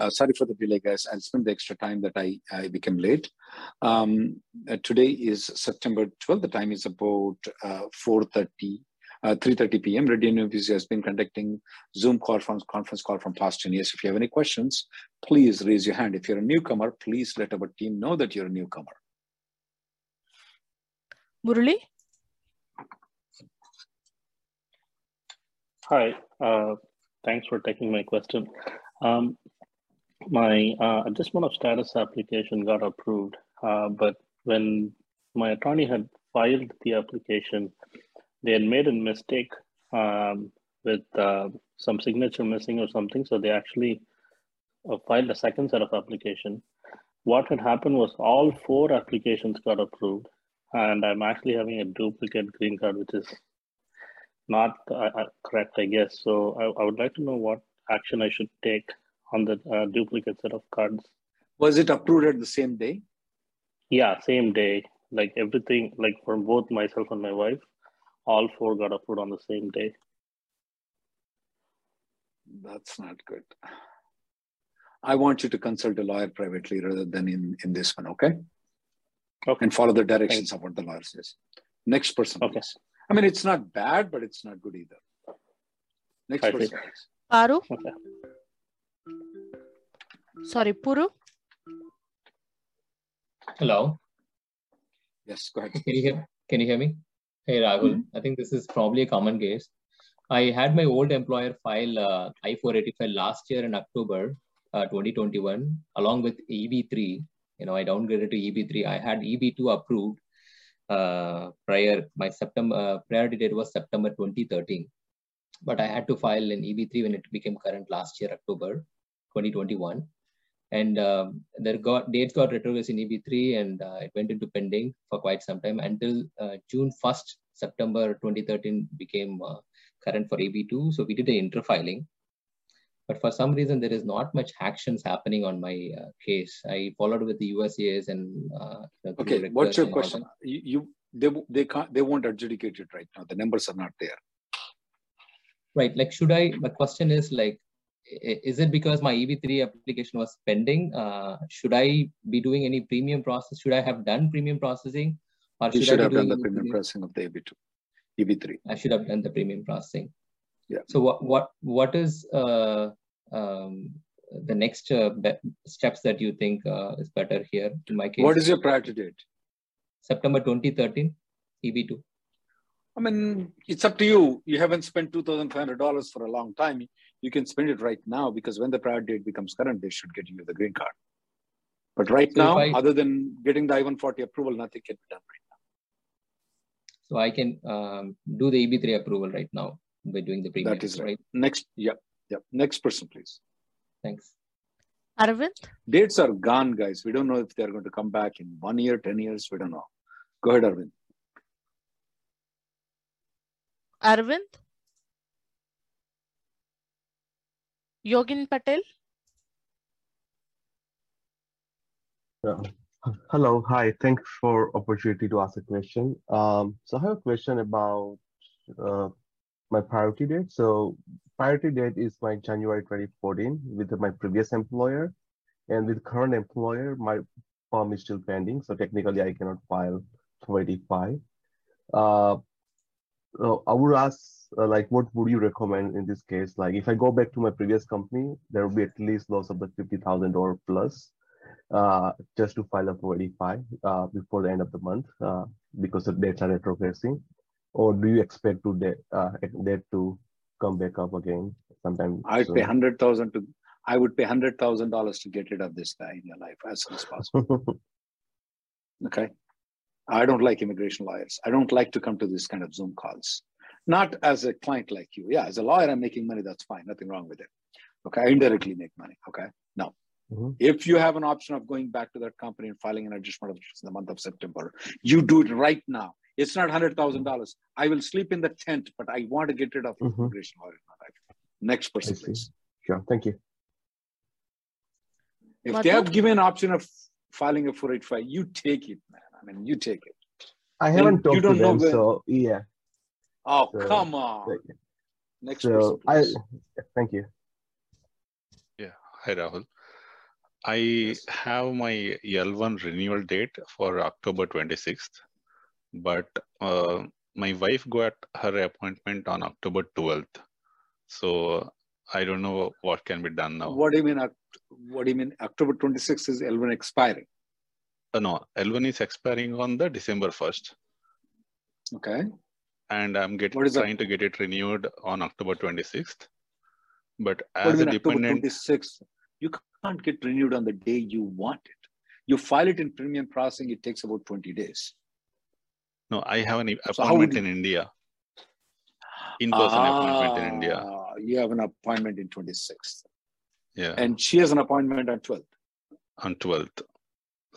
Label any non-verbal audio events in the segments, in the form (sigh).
Uh, sorry for the delay, guys. I'll spend the extra time that I, I became late. Um, uh, today is September 12th. The time is about uh, 4.30, 3.30 uh, p.m. Reddy University has been conducting Zoom call from conference call from past 10 years. If you have any questions, please raise your hand. If you're a newcomer, please let our team know that you're a newcomer. Murali? Hi, uh, thanks for taking my question. Um, my uh, adjustment of status application got approved, uh, but when my attorney had filed the application, they had made a mistake um, with uh, some signature missing or something. So they actually uh, filed a second set of application. What had happened was all four applications got approved, and I'm actually having a duplicate green card, which is not uh, uh, correct, I guess. So I, I would like to know what action I should take on the uh, duplicate set of cards. Was it approved at the same day? Yeah, same day. Like everything, like for both myself and my wife, all four got approved on the same day. That's not good. I want you to consult a lawyer privately rather than in, in this one, okay? Okay. And follow the directions Thanks. of what the lawyer says. Next person, okay. Please. I mean, it's not bad, but it's not good either. Next I person. Paru? Okay. Sorry, Puru? Hello. Yes, go ahead. Can you hear, can you hear me? Hey, Rahul. Mm-hmm. I think this is probably a common case. I had my old employer file uh, I-485 last year in October uh, 2021, along with EB3. You know, I downgraded to EB3. I had EB2 approved uh, prior. My September uh, priority date was September 2013, but I had to file an EB3 when it became current last year, October 2021 and um, there got dates got retrogressed in EB3 and uh, it went into pending for quite some time until uh, June 1st, September 2013 became uh, current for EB2. So we did the interfiling. But for some reason, there is not much actions happening on my uh, case. I followed with the USCIS and uh, okay. What's your question? You, you they they can't they won't adjudicate it right now. The numbers are not there. Right. Like, should I? My question is like, is it because my EB3 application was pending? Uh, should I be doing any premium process? Should I have done premium processing? Or should you should I have done the premium processing of the EB2, EB3. I should have done the premium processing. Yeah. So what what what is uh, um, the next uh, steps that you think uh, is better here in my case? What is your priority date? September 2013, EB2. I mean, it's up to you. You haven't spent $2,500 for a long time you can spend it right now because when the prior date becomes current, they should get you the green card. But right so now, I, other than getting the I-140 approval, nothing can be done right now. So I can um, do the EB3 approval right now by doing the premium. That is right. right. Next, yeah, yeah. Next person, please. Thanks. Arvind? Dates are gone, guys. We don't know if they're going to come back in one year, 10 years. We don't know. Go ahead, Arvind. Arvind? Yogin Patel. Yeah. Hello, hi. Thanks for opportunity to ask a question. Um, so I have a question about uh, my priority date. So priority date is my January 2014 with my previous employer, and with current employer, my form is still pending. So technically, I cannot file 485. Uh, so I would ask uh, like what would you recommend in this case like if i go back to my previous company there will be at least loss of the $50000 plus uh, just to file a 485 uh, before the end of the month uh, because the dates are retrogressing? Or do you expect to that uh, that to come back up again sometime? I'd soon? pay hundred thousand to. I would pay hundred thousand dollars to get rid of this guy in your life as soon as possible. (laughs) Okay. I don't like immigration lawyers. I don't like to come to these kind of Zoom calls. Not as a client like you. Yeah, as a lawyer, I'm making money. That's fine. Nothing wrong with it. Okay. I indirectly make money. Okay. Now, Mhm. if you have an option of going back to that company and filing an additional in the month of September, you do it right now. It's not $100,000. I will sleep in the tent, but I want to get rid of Mhm. immigration lawyer in my life. Next person, please. Sure. Thank you. If Madhu? they have given an option of filing a 485, you take it, man. I mean, you take it. I haven't you talked to don't know them, when- so yeah. Oh, So, come on. like, Next So person, I thank you. Yeah, hi, Rahul. I have my L1 renewal date for October 26th, but uh, my wife got her appointment on October 12th. So I don't know what can be done now. What do you mean? What do you mean? October 26th is L1 expiring. Uh, no, L1 is expiring on the December 1st, Okay. and I'm getting is that? trying to get it renewed on October 26th. But as a mean October dependent, 26th? You can't get renewed on the day you want it. You file it in premium processing, it takes about 20 days. no, I have an So appointment in India. In-person appointment in India. Ah, You have an appointment in 26th. Yeah, And she has an appointment on 12th. on 12th.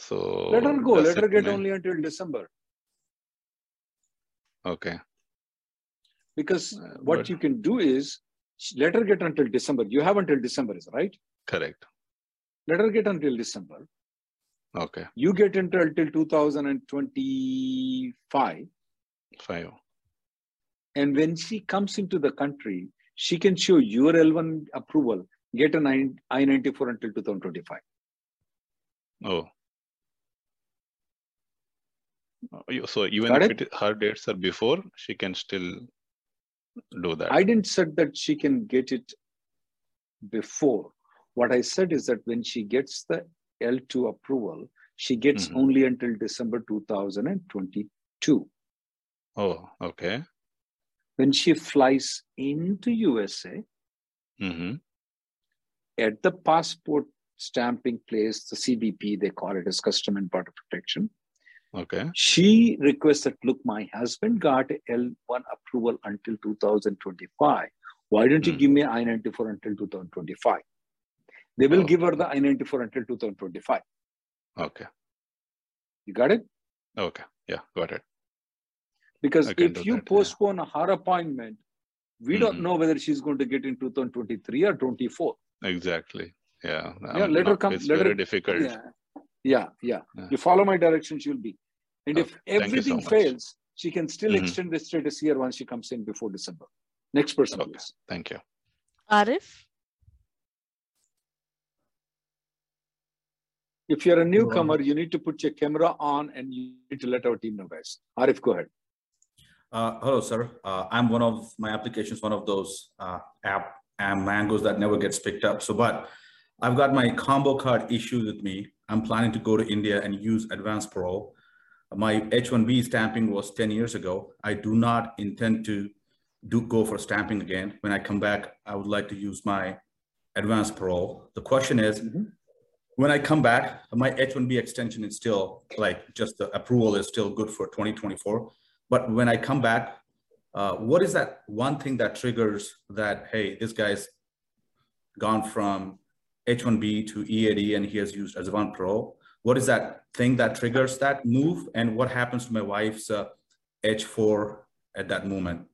So Let her go. Let her get may- only until December. Okay. Because Uh, what but- you can do is let her get until December. You have until December, is right? Correct. Let her get until December. Okay. You get until until 2025. Five. And when she comes into the country, she can show your L1 approval, get an I-94 until 2025. Oh. Oh, you- So even Got if it? it, her dates are before, she can still do that. I didn't said that she can get it before. What I said is that when she gets the L2 approval, she gets Mhm. only until December 2022. Oh, okay. When she flies into USA Mm-hmm. at the passport stamping place, the CBP, they call it as Custom and Border Protection, Okay. she requests that, look, my husband got L1 approval until 2025. Why don't you Hmm. give me I-94 until 2025? They will Oh, give her the I-94 until 2025. Okay. You got it? Okay. Yeah, got it. Because I if you that, yeah. postpone her appointment, we don't Mhm. know whether she's going to get in 2023 or 24. Exactly. Yeah. Yeah, um, let her come- It's let her- very difficult. Yeah. Yeah, yeah. Yeah. You follow my directions, you'll be. And if Okay, thank you so everything fails, she can still Mhm. extend the status here once she comes in before December. Next person, Okay. please. Thank you. Arif, If you're a newcomer, you need to put your camera on and you need to let our team know, guys. Arif, go ahead. Uh, hello, sir. Uh, I'm one of my applications, one of those uh, app and mangoes that never gets picked up. So, but I've got my combo card issued with me. I'm planning to go to India and use advanced parole. My H-1B stamping was 10 years ago. I do not intend to do go for stamping again. When I come back, I would like to use my advanced parole. The question is, Mhm. when I come back, my H-1B extension is still like just the approval is still good for 2024. But when I come back, uh, what is that one thing that triggers that, hey, this guy's gone from H1B to EAD and he has used Advanced Pro? What is that thing that triggers that move? And what happens to my wife's uh, H4 at that moment?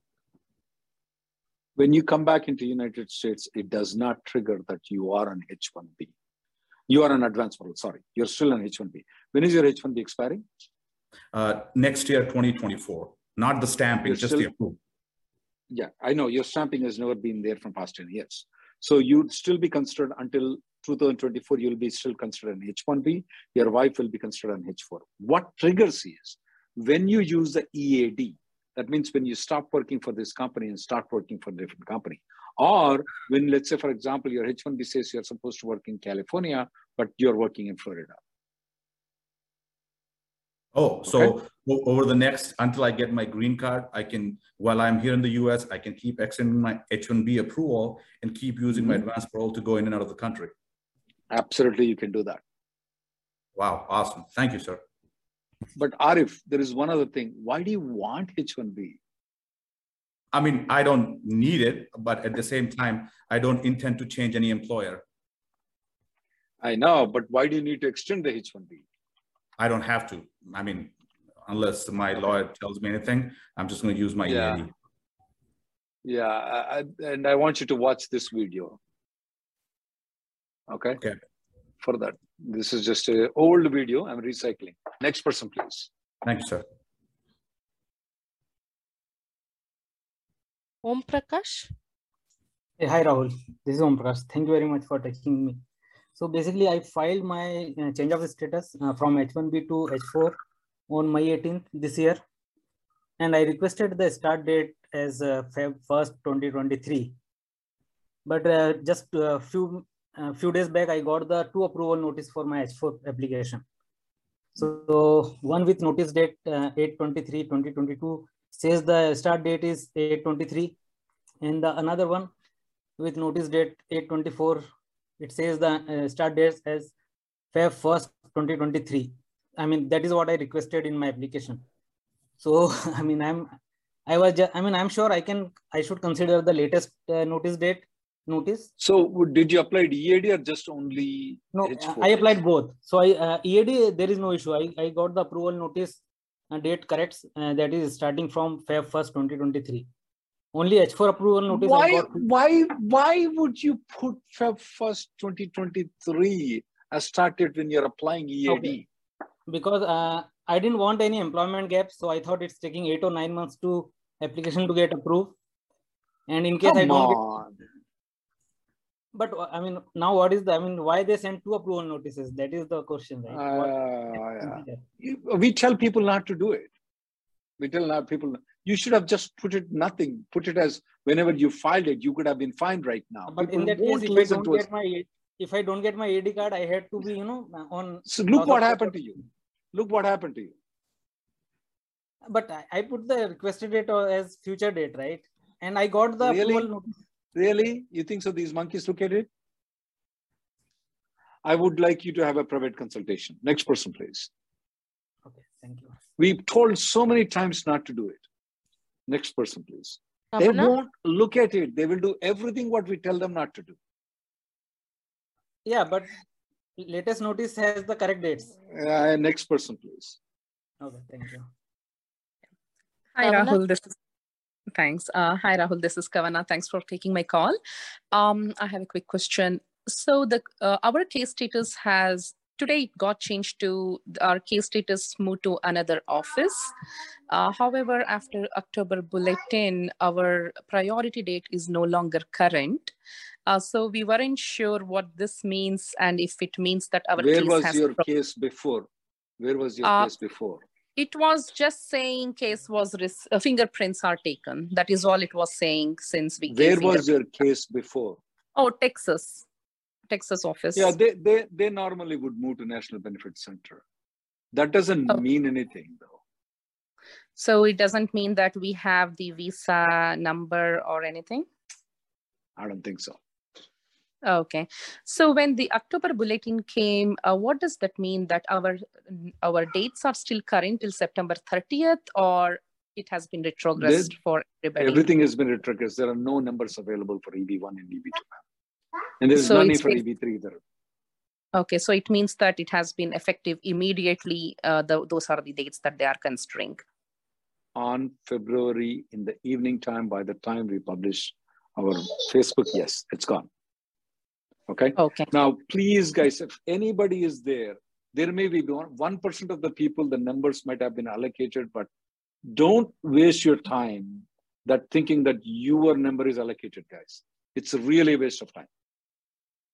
When you come back into United States, it does not trigger that you are on H-1B. You are an advanced parole, sorry. You're still on H-1B. When is your H-1B expiring? Uh, next year, 2024, not the stamping, You're just still- the approval. Yeah, I know your stamping has never been there from past 10 years. So you'd still be considered until 2024, you'll be still considered an H1B. Your wife will be considered an H4. What triggers is when you use the EAD, that means when you stop working for this company and start working for a different company. Or when, let's say, for example, your H1B says you're supposed to work in California, but you're working in Florida. Oh, so o- over the next, until I get my green card, I can, while I'm here in the US, I can keep extending my H-1B approval and keep using my Mhm. advanced parole to go in and out of the country. Absolutely, you can do that. Wow, awesome. Thank you, sir. But Arif, there is one other thing. Why do you want H1B? I mean, I don't need it, but at the same time, I don't intend to change any employer. I know, but why do you need to extend the H1B? I don't have to. I mean, unless my lawyer tells me anything, I'm just going to use my Yeah. EAD. Yeah, I, I- and I want you to watch this video. Okay. Okay. For that, this is just a old video. I'm recycling. Next person, please. Thank you, sir. Om Prakash. Hey, hi Rahul, this is Om Prakash. Thank you very much for taking me. So basically, I filed my uh, change of status uh, from H1B to H4 on May 18th this year, and I requested the start date as uh, Feb 1st, 2023. But just a few uh, few days back, I got the two approval notice for my H4 application. So one with notice date uh, 8/23/2022 says the start date is 8/23, and the another one with notice date 824 it says the uh, start date as feb 1st 2023 i mean that is what i requested in my application. So (laughs) i mean i'm i was just, i mean i'm sure i can i should consider the latest uh, notice date notice. So, did you apply EAD or just only no H4? i applied both. So i uh, ead there is no issue. I, I got the approval notice uh, date correct uh, that is starting from feb 1st 2023 only h4 approval notice Why, why, why would you put Feb 1st, 2023 as started when you're applying EAD? Okay. because uh, I didn't want any employment gap, so I thought it's taking eight or nine months to application to get approved. And in case I Come don't, get, on. but uh, I mean, now what is the? I mean, why they send two approval notices? That is the question, right? What- Uh, yeah. We tell people not to do it. We tell not people, you should have just put it nothing, put it as whenever you filed it, you could have been fined right now. But in that case, if I don't get my if I don't get my AD card, I had to be, you know, on. So look what happened to you. Look what happened to you. But I, I put the requested date as future date, right? And I got the Really? approval notice. Really? You think so? These monkeys look at it? I would like you to have a private consultation. Next person, please. Okay, thank you. We've told so many times not to do it. Next person, please. They won't look at it. They will do everything what we tell them not to do. Yeah, but latest notice has the correct dates. Uh, next person, please. Okay, thank you. Hi, Kavana? Rahul. This is thanks. Uh, hi, Rahul. This is Kavana. Thanks for taking my call. Um, I have a quick question. So the uh, our case status has today it got changed to our case status moved to another office. Uh, however, after October bulletin, our priority date is no longer current. Uh, so we weren't sure what this means and if it means that our Where case was your pro- case before? Where was your Uh, case before? it was just saying case was res- uh, fingerprints are taken. That is all it was saying since we Where was your case before? Oh, Texas, Texas office. Yeah, they, they, they normally would move to National Benefit Center. That doesn't Oh. mean anything though. so it doesn't mean that we have the visa number or anything. I don't think so. Okay. So when the October bulletin came, uh, what does that mean? That our our dates are still current till September 30th, or it has been retrogressed for everybody? Everything has been retrogressed. There are no numbers available for EB1 and EB2. And there's So none been- EB3 either. Okay, so it means that it has been effective immediately. Uh, the, those are the dates that they are considering. On February in the evening time, by the time we publish our Facebook, yes, it's gone. Okay. Okay. Now, please, guys, if anybody is there, there may be one percent of the people, the numbers might have been allocated, but don't waste your time that thinking that your number is allocated, guys. It's really a waste of time.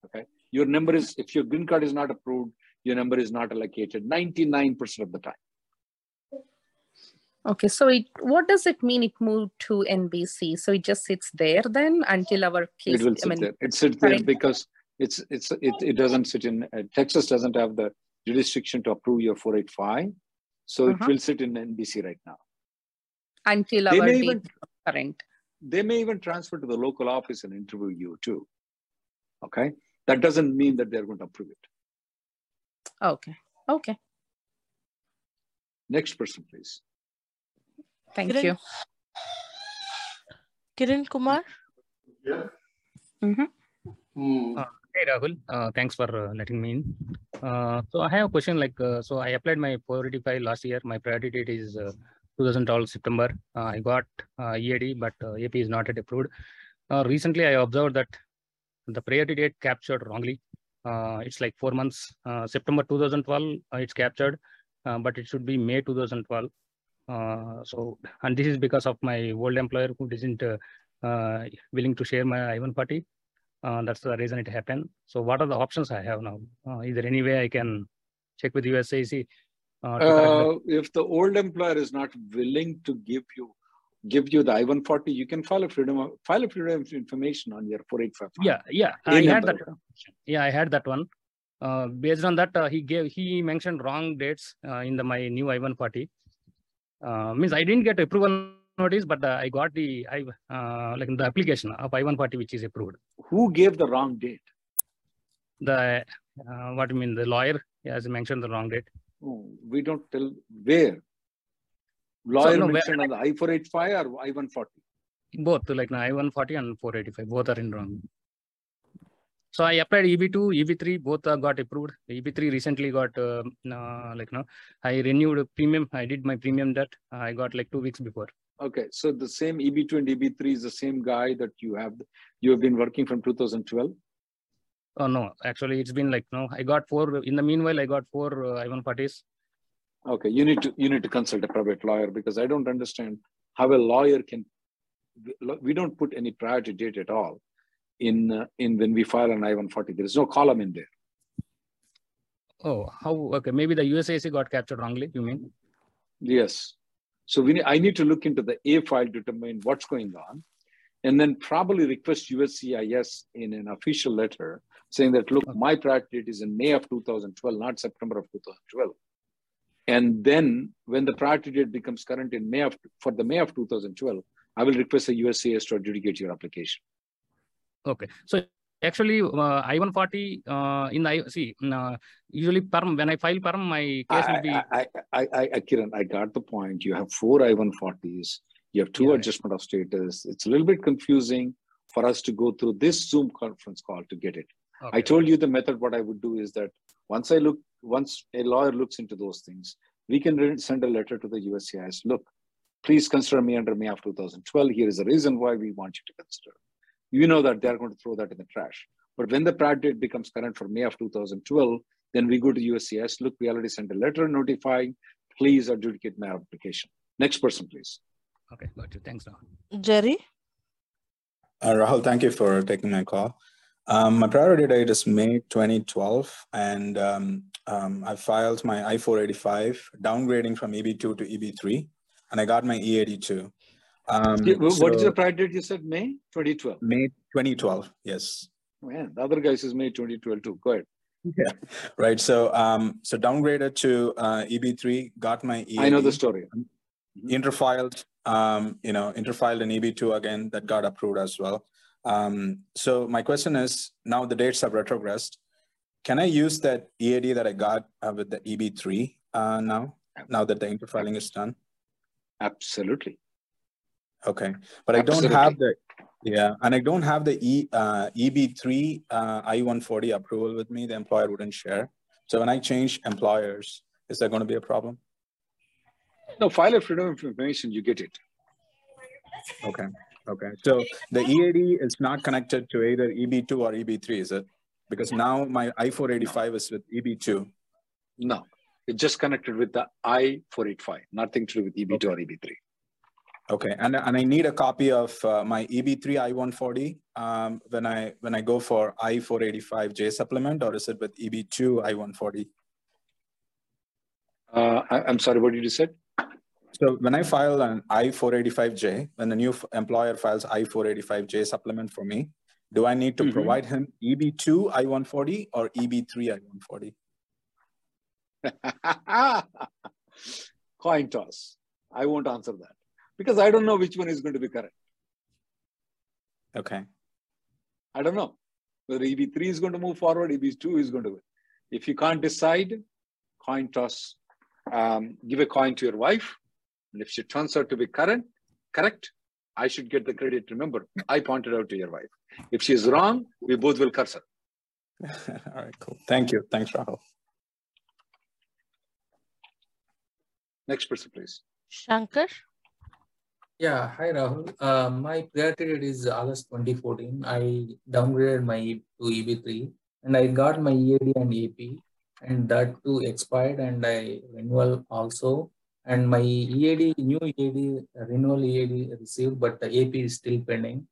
Okay. Your number is, if your green card is not approved, your number is not allocated 99% of the time. Okay, so it what does it mean? It moved to NBC, so it just sits there then until our case. It will I sit mean, there. It sits there current- because it's it's it, it doesn't sit in uh, Texas doesn't have the jurisdiction to approve your 485. So it Uh-huh. will sit in NBC right now. Until They our may even current. they may even transfer to the local office and interview you too. Okay. That doesn't mean that they're going to approve it. Okay. Okay. Next person, please. Thank Kiran? you. Kiran Kumar. Mhm. Uh, Hey Rahul, uh, thanks for uh, letting me in. Uh, so I have a question like, uh, so I applied my 485 last year. My priority date is uh, 2012 September. Uh, I got uh, EAD, but uh, AP is not yet approved. Uh, recently, I observed that the priority date captured wrongly. Uh, it's like four months, uh, September 2012, uh, it's captured, uh, but it should be May 2012. Uh, so, and this is because of my old employer who isn't uh, willing to share my I-140. Uh, that's the reason it happened. So what are the options I have now? Uh, is there any way I can check with USAC? Uh, Uh, if the old employer is not willing to give you give you the I-140, you can file a freedom of, file a freedom of information on your 485. yeah, yeah, A I had that. Yeah, I had that one. Uh, based on that, uh, he gave he mentioned wrong dates uh, in the my new I-140. Uh, means I didn't get approval notice, but uh, I got the I uh, like the application of I-140 which is approved. Who gave the wrong date? The uh, what do you mean the lawyer has mentioned the wrong date. Oh, we don't tell where. Lawyer no, where- mentioned on the I-485 or I-140. both like no, I-140 and 485 both are in wrong. So I applied EB2, EB3 both uh, got approved. EB3 recently got uh, uh, like no, I renewed a premium. I did my premium debt. I got like two weeks before. Okay, so the same EB2 and EB3 is the same guy that you have you have been working from 2012. Oh no, actually it's been like no. I got four. In the meanwhile, I got four uh, I-140s. Okay, you need to you need to consult a private lawyer because I don't understand how a lawyer can. We don't put any priority date at all in uh, in when we file an I-140. There is no column in there. Oh, how? Okay, maybe the USAC got captured wrongly. You mean? Yes. So we need, I need to look into the A file to determine what's going on, and then probably request USCIS in an official letter saying that look, my priority date is in May of 2012, not September of 2012. And then when the priority date becomes current in May of for the May of 2012, I will request the USCIS to adjudicate your application. Okay. So actually, uh, I-140 uh, in the I see uh, usually perm when I file perm, my case will be I, I, I, I, I, Kiran, I got the point. You have four I-140s. You have two Yeah. adjustment of status. It's a little bit confusing for us to go through this Zoom conference call to get it. I told you the method. What I would do is that once I look, once a lawyer looks into those things, we can send a letter to the USCIS. Look, please consider me under May of 2012. Here is the reason why we want you to consider. You know that they're going to throw that in the trash. But when the prior date becomes current for May of 2012, then we go to USCIS. Look, we already sent a letter notifying. Please adjudicate my application. Next person, please. Okay, got you. Thanks, Rahul. Jerry. Uh, Rahul, thank you for taking my call. Um, my priority date is May 2012, and um, um, I filed my I-485 downgrading from EB2 to EB3, and I got my E82. Um, what is so the prior date you said? May 2012. May 2012, yes. Man, the other guy says May 2012 too. Go ahead. Yeah, right. So, um, so downgraded to uh, EB3, got my EAD. I know the story. interfiled, um, you know, interfiled in EB2 again, that got approved as well. Um, so my question is, now the dates have retrogressed. Can I use that EAD that I got uh, with the EB3 uh, now, now that the interfiling is done? Absolutely. Okay, but I don't have the, yeah, and I don't have the E, uh, EB3 uh, I-140 approval with me, the employer wouldn't share. So when I change employers, is there going to be a problem? No, file a freedom of information, you get it. Okay, okay. So the EAD is not connected to either EB2 or EB3, is it? Because now my I-485 is with E EB2. No, it's just connected with the I-485, nothing to do with EB2 or EB3. Okay, and, and I need a copy of uh, my EB3 I-140 um, when I when I go for I-485J supplement, or is it with EB2 I-140? Uh, I, I'm sorry, what did you say? So when I file an I-485J, when the new employer files I-485J supplement for me, do I need to Mhm. provide him EB2 I-140 or EB3 I-140? (laughs) Coin toss. I won't answer that because I don't know which one is going to be correct. Okay. I don't know whether EB3 is going to move forward, EB2 is going to win. If you can't decide, coin toss. Um, give a coin to your wife, and if she turns out to be current, correct, I should get the credit. Remember, I pointed out to your wife. If she is wrong, we both will curse her. (laughs) All right, cool. Thank you. Thanks, Rahul. Next person, please. Shankar. Yeah, hi Rahul. Uh, my priority date is August 2014. I downgraded my to EB3 and I got my EAD and AP and that too expired and I renewal also. And my EAD, new EAD, renewal EAD received, but the AP is still pending.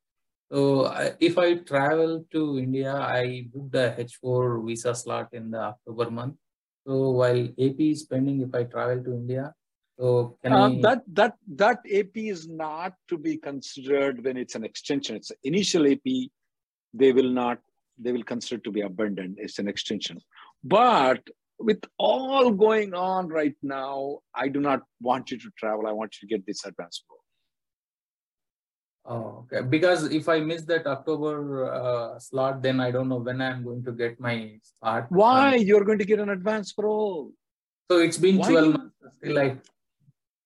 So I, if I travel to India, I booked a H4 visa slot in the October month. So while AP is pending, if I travel to India, so can Uh, I? that that that AP is not to be considered when it's an extension. It's an initial AP. They will not. They will consider to be abandoned. It's an extension. But with all going on right now, I do not want you to travel. I want you to get this advance pro. Oh, okay. Because if I miss that October uh, slot, then I don't know when I'm going to get my slot. Why you're going to get an advance pro? so it's been Why 12 months. Still, I,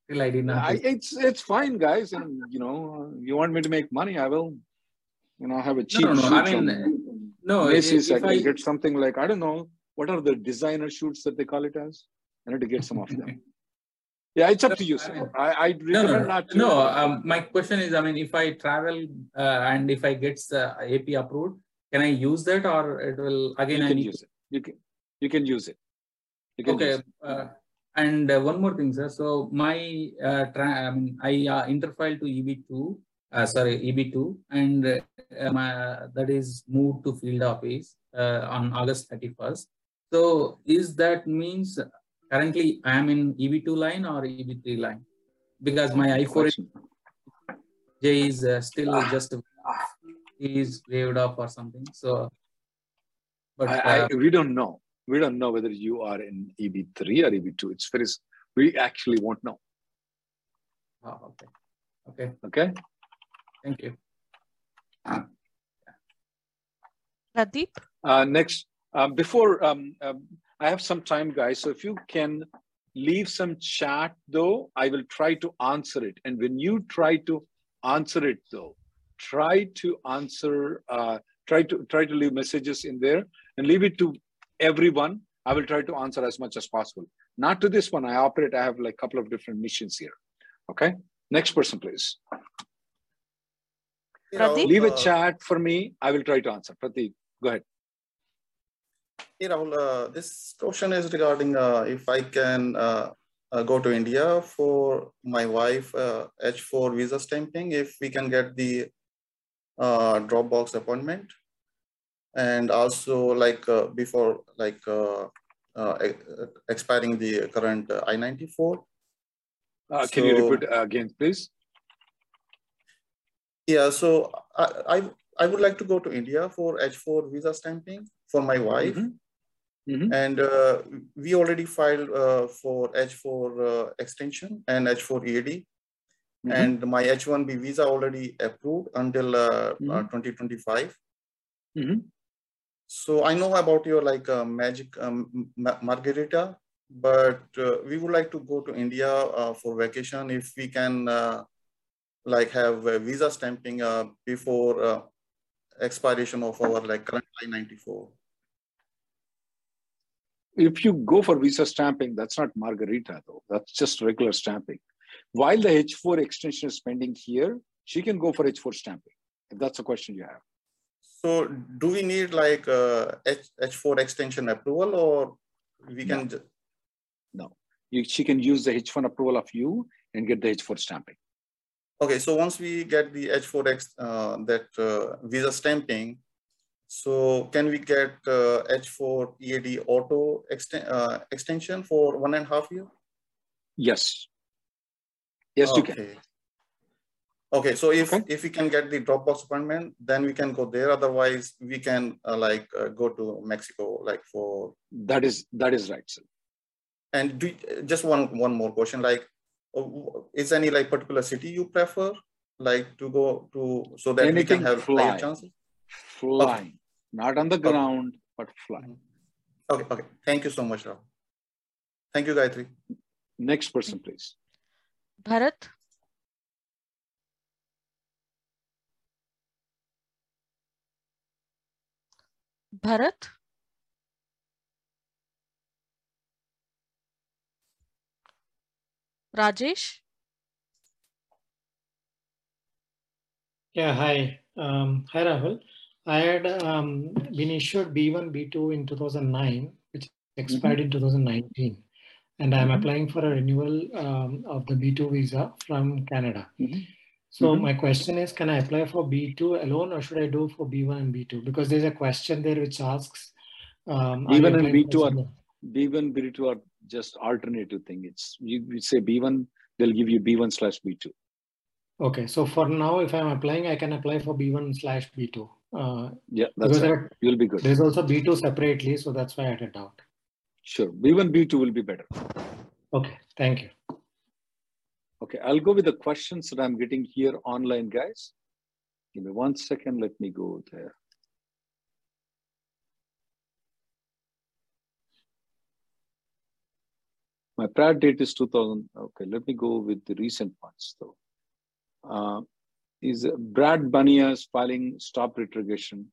still I did not. I, it's it's fine, guys. And you know, you want me to make money, I will. You know, have a cheap no, no. I shoot mean, no. Macy's. I If can I, get something like I don't know what are the designer shoots that they call it as. I need to get some of them. (laughs) Yeah, it's up to you, sir. I I no, recommend no, not to. no. Um, my question is, I mean, if I travel uh, and if I get the AP approved, can I use that or it will again? you I can use it. You can you can use it. Can okay. use it. Uh, and uh, one more thing, sir. So my uh, tra- I mean, I uh, interfiled to EB2, uh, sorry, EB2, and uh, my, that is moved to field office uh, on August 31st. So is that means currently I am in EB2 line or EB3 line? Because my I4 J is uh, still just is waived off or something. So, but I, I uh, we don't know. We don't know whether you are in EB3 or EB2. It's very. We actually won't know. oh, okay, okay, Okay. thank you. Pradeep. Uh, next, um, before um, um, I have some time, guys. So if you can leave some chat, though, I will try to answer it. And when you try to answer it, though, try to answer. Uh, try to try to leave messages in there and leave it to everyone. I will try to answer as much as possible. Not to this one. I operate. I have like a couple of different missions here. Okay. Next person, please. Pradeep? Leave a uh, chat for me. I will try to answer. Pradeep, go ahead. Hey Rahul, uh, this question is regarding uh, if I can uh, uh, go to India for my wife uh, H4 visa stamping, if we can get the uh, Dropbox appointment, and also like uh, before like uh, uh, expiring the current uh, I-94. Uh, can you repeat again, please? Yeah, so I, I I would like to go to India for H4 visa stamping for my wife. Mhm. And uh, we already filed uh, for H4 uh, extension and H4 EAD. Mhm. And my H1B visa already approved until uh, uh, Mhm. 2025. Mhm. So I know about your like uh, magic um, ma- margarita, but uh, we would like to go to India uh, for vacation if we can uh, like have a visa stamping uh, before uh, expiration of our like current I-94. If you go for visa stamping, that's not margarita though. That's just regular stamping. While the H4 extension is pending here, she can go for H4 stamping. If that's a question you have. So do we need like uh, H, H4 extension approval or we can, ju- No, you, she can use the H1 approval of you and get the H4 stamping. Okay, so once we get the H4 ex, uh, that uh, visa stamping, so can we get uh, H4 EAD auto exten- uh, extension for one and a half year? Yes. Yes, you can. Okay. Okay, so if if we can get the Dropbox appointment, then we can go there. Otherwise, we can uh, like uh, go to Mexico, like for. That is that is right, sir. And do just one one more question, like Oh, is any like particular city you prefer, like to go to so that Anything we can have fly. higher chances? Flying, not on the ground, but flying. Mm-hmm. Okay, okay. Thank you so much, Rahul. Thank you, Gayatri. Next person, please. Bharat, Bharat, Rajesh, Yeah, hi. Um, hi, Rahul. I had um, been issued B1, B2 in 2009, which expired in 2019. And I'm Mhm. applying for a renewal um, of the B2 visa from Canada. So Mhm. my question is, can I apply for B2 alone or should I do for B1 and B2? Because there's a question there which asks, um, B1 and B2 are similar- B1, B2 are just alternative thing. It's you, you say B1, they'll give you B1 slash B2. Okay, so for now, if I'm applying, I can apply for B1 slash B2. Uh, Yeah, that's right. are- You'll be good. There's also B2 separately, so that's why I had a doubt. Sure. B1, B2 will be better. Okay, thank you. Okay, I'll go with the questions that I'm getting here online, guys. Give me one second. Let me go there. My prior date is 2000. Okay, let me go with the recent ones though. Uh, is Brad Banias filing stop retrogression?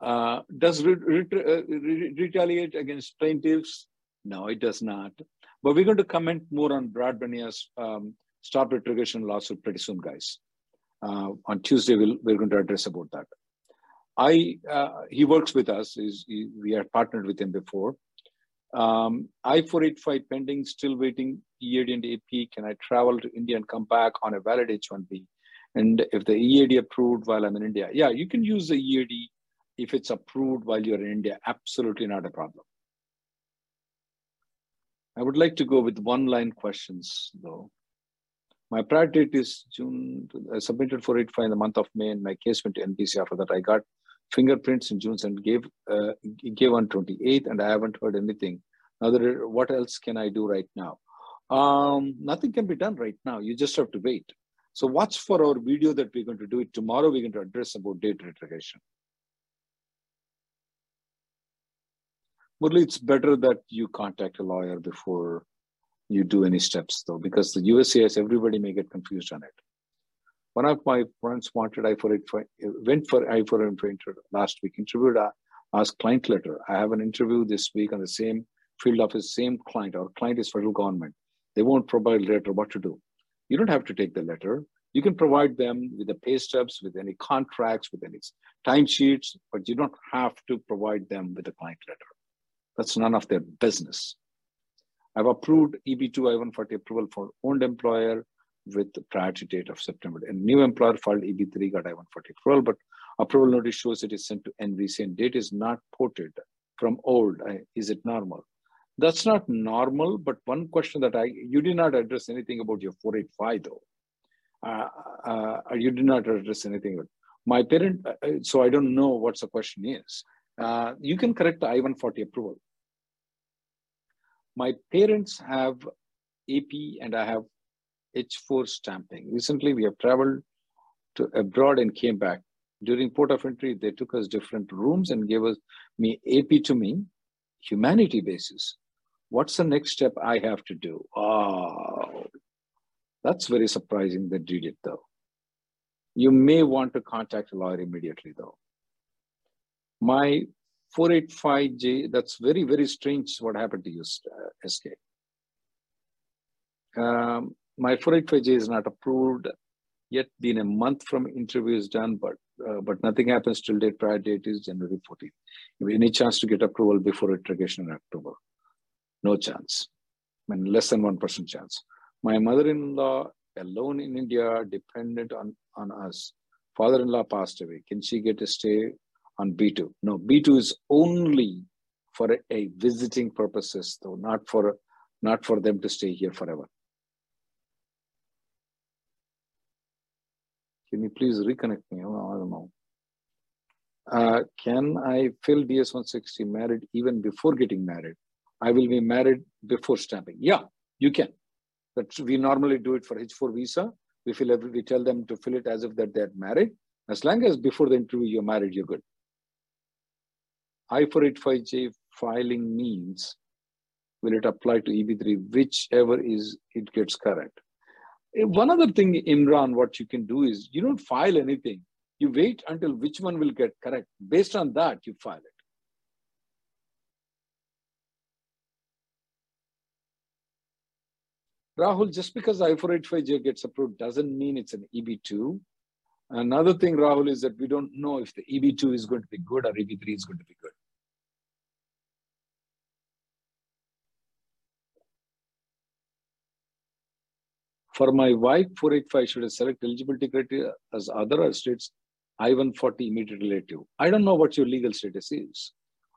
Uh, does re- re- re- retaliate against plaintiffs? No, it does not. But we're going to comment more on Brad Banias' um, stop retrogression lawsuit pretty soon, guys. Uh, on Tuesday, we'll, we're going to address about that. I uh, he works with us. He, we are partnered with him before. Um, I-485 pending, still waiting EAD and AP. Can I travel to India and come back on a valid H-1B? And if the EAD approved while I'm in India, yeah, you can use the EAD if it's approved while you're in India. Absolutely not a problem. I would like to go with one line questions though. My prior date is June, I submitted 485 in the month of May and my case went to NBC after that. I got fingerprints in June and gave uh, gave on 28th and I haven't heard anything. Now, there, what else can I do right now? Um, nothing can be done right now. You just have to wait. So watch for our video that we're going to do it tomorrow. We're going to address about date retrogression. Murli, it's better that you contact a lawyer before you do any steps though, because the USCIS, everybody may get confused on it. One of my friends wanted I-485, went for I-485 last week, interviewed, uh, asked client letter. I have an interview this week on the same field office, same client. Our client is federal government. They won't provide letter, what to do? You don't have to take the letter. You can provide them with the pay stubs, with any contracts, with any timesheets, but you don't have to provide them with a client letter. That's none of their business. I've approved EB2 I-140 approval for owned employer with the priority date of September. And new employer filed EB3 got I-140 approval, but approval notice shows it is sent to NVC and date is not ported from old. I, is it normal? That's not normal, but one question that I, you did not address anything about your 485 though. Uh, uh, you did not address anything about my parent, uh, so I don't know what the question is. Uh, you can correct the I-140 approval. My parents have AP and I have H4 stamping. Recently, we have traveled to abroad and came back. During port of entry, they took us different rooms and gave us me AP to me, humanity basis. What's the next step I have to do? Oh, that's very surprising that they did it though. You may want to contact a lawyer immediately though. My 485J, that's very, very strange what happened to you, SK. Um, my 485J is not approved yet. Been a month from interview is done, but uh, but nothing happens till date. Prior date is January 14th. Any chance to get approval before retrogression in October? No chance. I mean, less than one percent chance. My mother-in-law alone in India, dependent on on us. Father-in-law passed away. Can she get a stay on B2? No, B2 is only for a, a visiting purposes, though, not for not for them to stay here forever. Can you please reconnect me? Oh, I don't know. Uh, can I fill DS 160 married even before getting married? I will be married before stamping. Yeah, you can. But we normally do it for H4 visa. We fill every, we tell them to fill it as if that they're married. As long as before the interview you're married, you're good. I-485J filing means will it apply to EB3, whichever is it gets correct. One other thing, Imran, what you can do is you don't file anything. You wait until which one will get correct. Based on that, you file it. Rahul, just because I-485J gets approved doesn't mean it's an EB2. Another thing, Rahul, is that we don't know if the EB2 is going to be good or EB3 is going to be good. For my wife, 485 should I select eligibility criteria as other states I-140 immediate relative. I don't know what your legal status is.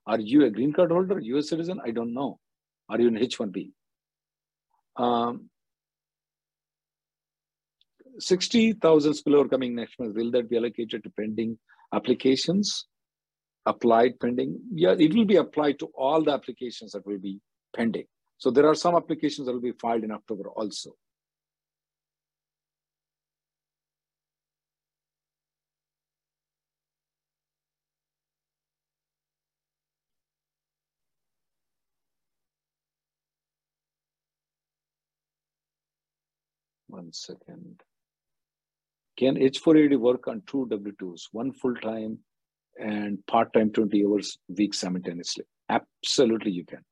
Are you a green card holder, US citizen? I don't know. Are you an H-1B? Um, 60,000 spillover coming next month, will that be allocated to pending applications? Applied pending? Yeah, it will be applied to all the applications that will be pending. So there are some applications that will be filed in October also. One second. Can H4AD work on two W2s, one full-time and part-time 20 hours a week simultaneously? Absolutely, you can.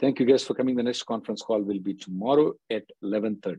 Thank you guys for coming. The next conference call will be tomorrow at 11.30.